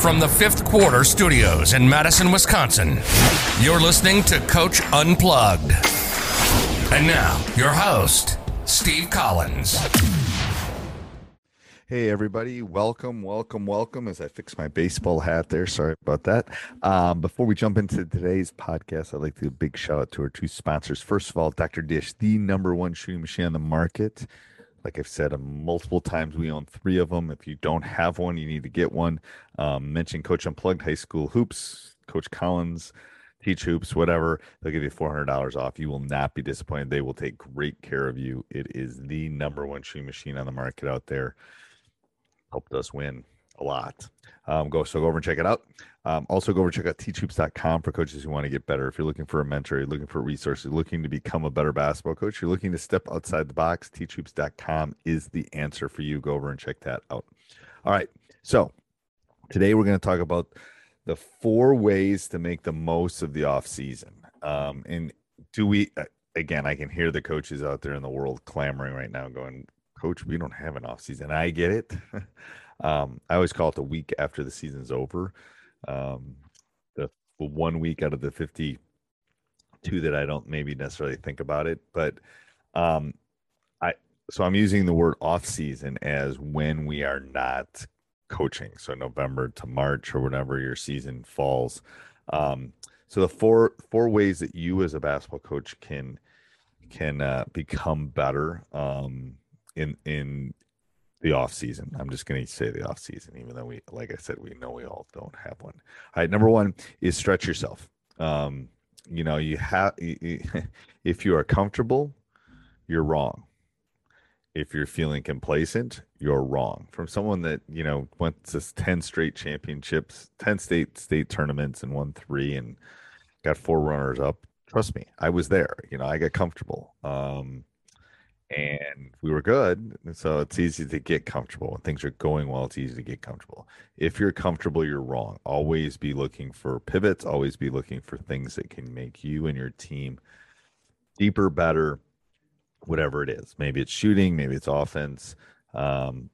From the fifth quarter studios in Madison, Wisconsin, you're listening to Coach Unplugged. And now, your host, Steve Collins. Hey, everybody. Welcome, welcome, welcome. As I fix my baseball hat there. Sorry about that. Um, before we jump into today's podcast, I'd like to give a big shout out to our two sponsors. First of all, Dr. Dish, the number one shooting machine on the market. Like I've said multiple times, we own three of them. If you don't have one, you need to get one. Um, mention Coach Unplugged High School Hoops, Coach Collins, Teach Hoops, whatever. They'll give you $400 off. You will not be disappointed. They will take great care of you. It is the number one shoe machine on the market out there. Helped us win a lot. Um, go so go over and check it out. Um, also, go over and check out teachhoops.com for coaches who want to get better. If you're looking for a mentor, you're looking for resources, looking to become a better basketball coach, you're looking to step outside the box, teachhoops.com is the answer for you. Go over and check that out. All right. So today we're going to talk about the four ways to make the most of the off season. Um, and do we, uh, again, I can hear the coaches out there in the world clamoring right now going, Coach, we don't have an off season. I get it. Um, I always call it the week after the season's over. Um, the, the one week out of the 52 that I don't maybe necessarily think about it, but um, I so I'm using the word off season as when we are not coaching. So November to March or whenever your season falls. Um, so the four four ways that you as a basketball coach can can uh, become better um, in in the off season. I'm just going to say the off season, even though we, like I said, we know we all don't have one. All right, number one is stretch yourself. Um, you know, you have if you are comfortable, you're wrong. If you're feeling complacent, you're wrong. From someone that you know went to ten straight championships, ten state state tournaments, and won three, and got four runners up. Trust me, I was there. You know, I got comfortable. Um, and we were good. So it's easy to get comfortable. When things are going well, it's easy to get comfortable. If you're comfortable, you're wrong. Always be looking for pivots, always be looking for things that can make you and your team deeper, better, whatever it is. Maybe it's shooting, maybe it's offense. Um,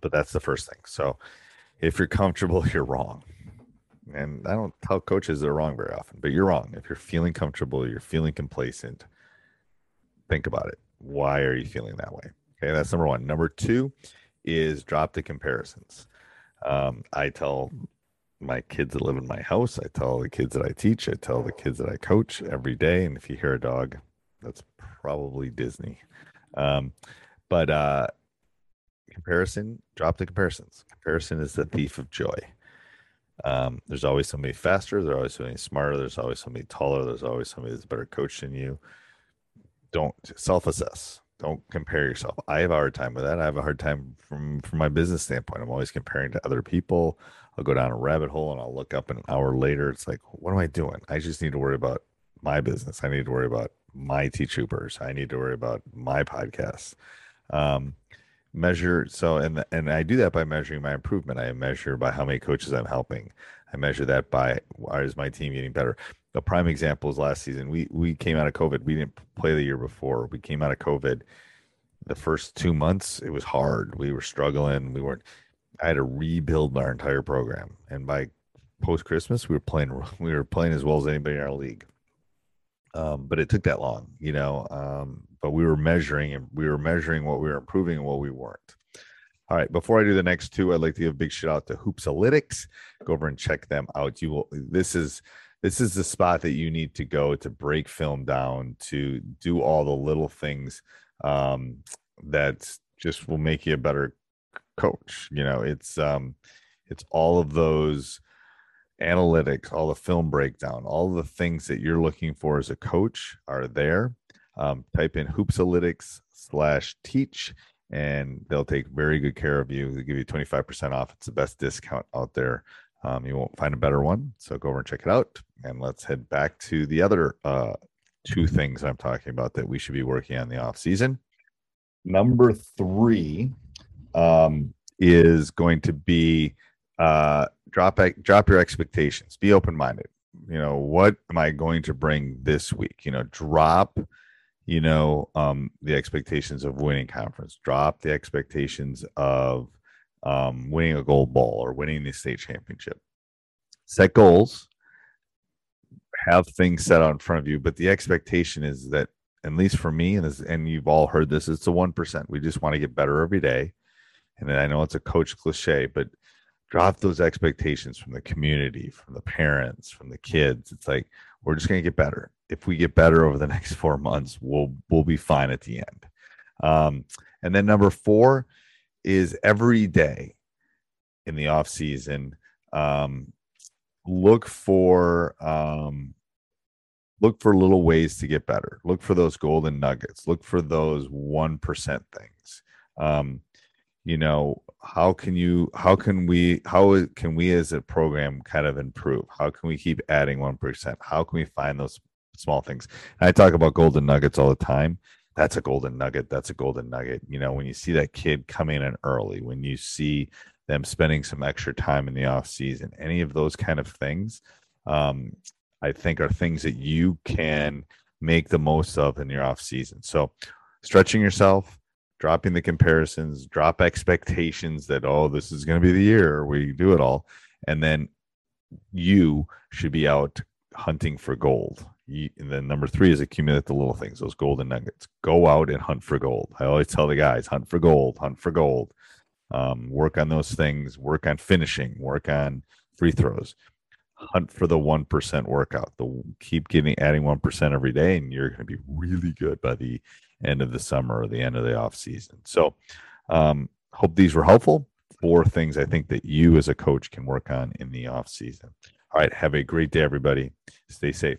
but that's the first thing. So if you're comfortable, you're wrong. And I don't tell coaches they're wrong very often, but you're wrong. If you're feeling comfortable, you're feeling complacent, think about it why are you feeling that way? Okay, that's number one. Number two is drop the comparisons. Um, I tell my kids that live in my house, I tell the kids that I teach, I tell the kids that I coach every day. And if you hear a dog, that's probably Disney. Um, but uh, comparison, drop the comparisons. Comparison is the thief of joy. Um, there's always somebody faster, there's always somebody smarter, there's always somebody taller, there's always somebody that's better coach than you don't self-assess. Don't compare yourself. I have a hard time with that. I have a hard time from from my business standpoint. I'm always comparing to other people. I'll go down a rabbit hole and i'll look up an hour later. It's like what am i doing? I just need to worry about my business. I need to worry about my teach hoopers i need to worry about my podcasts um, measure so and and I do that by measuring my improvement. I measure by how many coaches I'm helping. I measure that by why is my team getting better. Prime example is last season. We we came out of COVID. We didn't play the year before. We came out of COVID. The first two months, it was hard. We were struggling. We weren't. I had to rebuild our entire program, and by post Christmas, we were playing. We were playing as well as anybody in our league. Um, but it took that long, you know. Um, but we were measuring and we were measuring what we were improving and what we weren't. All right, before I do the next two, I'd like to give a big shout out to Hoopsalytics. Go over and check them out. You will. This is this is the spot that you need to go to break film down to do all the little things um, that just will make you a better coach. You know, it's um, it's all of those analytics, all the film breakdown, all the things that you're looking for as a coach are there. Um, type in hoopsalytics slash teach and they'll take very good care of you. They'll give you 25% off. It's the best discount out there. Um, you won't find a better one. So go over and check it out. And let's head back to the other uh, two things I'm talking about that we should be working on the off season. Number three um, is going to be uh, drop drop your expectations. Be open minded. You know, what am I going to bring this week? You know, drop you know um, the expectations of winning conference drop the expectations of um, winning a gold ball or winning the state championship. Set goals have things set out in front of you but the expectation is that at least for me and, and you've all heard this it's a 1% we just want to get better every day. And i know it's a coach cliche but drop those expectations from the community from the parents from the kids. It's like we're just going to get better. If we get better over the next four months we'll we'll be fine at the end. Um, and then number four is every day in the off season um, look for um, look for little ways to get better. Look for those golden nuggets. Look for those 1% things. Um, you know how can you how can we how can we as a program kind of improve? How can we keep adding 1% how can we find those small things? And i talk about golden nuggets all the time that's a golden nugget that's a golden nugget you know when you see that kid coming in early when you see them spending some extra time in the off season any of those kind of things um, i think are things that you can make the most of in your off season so stretching yourself dropping the comparisons, drop expectations that, oh, this is going to be the year we do it all. And then you should be out hunting for gold. You, and then number three is accumulate the little things, those golden nuggets. Go out and hunt for gold. I always tell the guys, hunt for gold, hunt for gold. Um, work on those things, work on finishing, work on free throws. Hunt for the one percent workout. The keep getting adding one percent every day, and you're going to be really good by the end of the summer or the end of the off season. So, um, hope these were helpful. Four things I think that you as a coach can work on in the off season. All right, have a great day, everybody. Stay safe.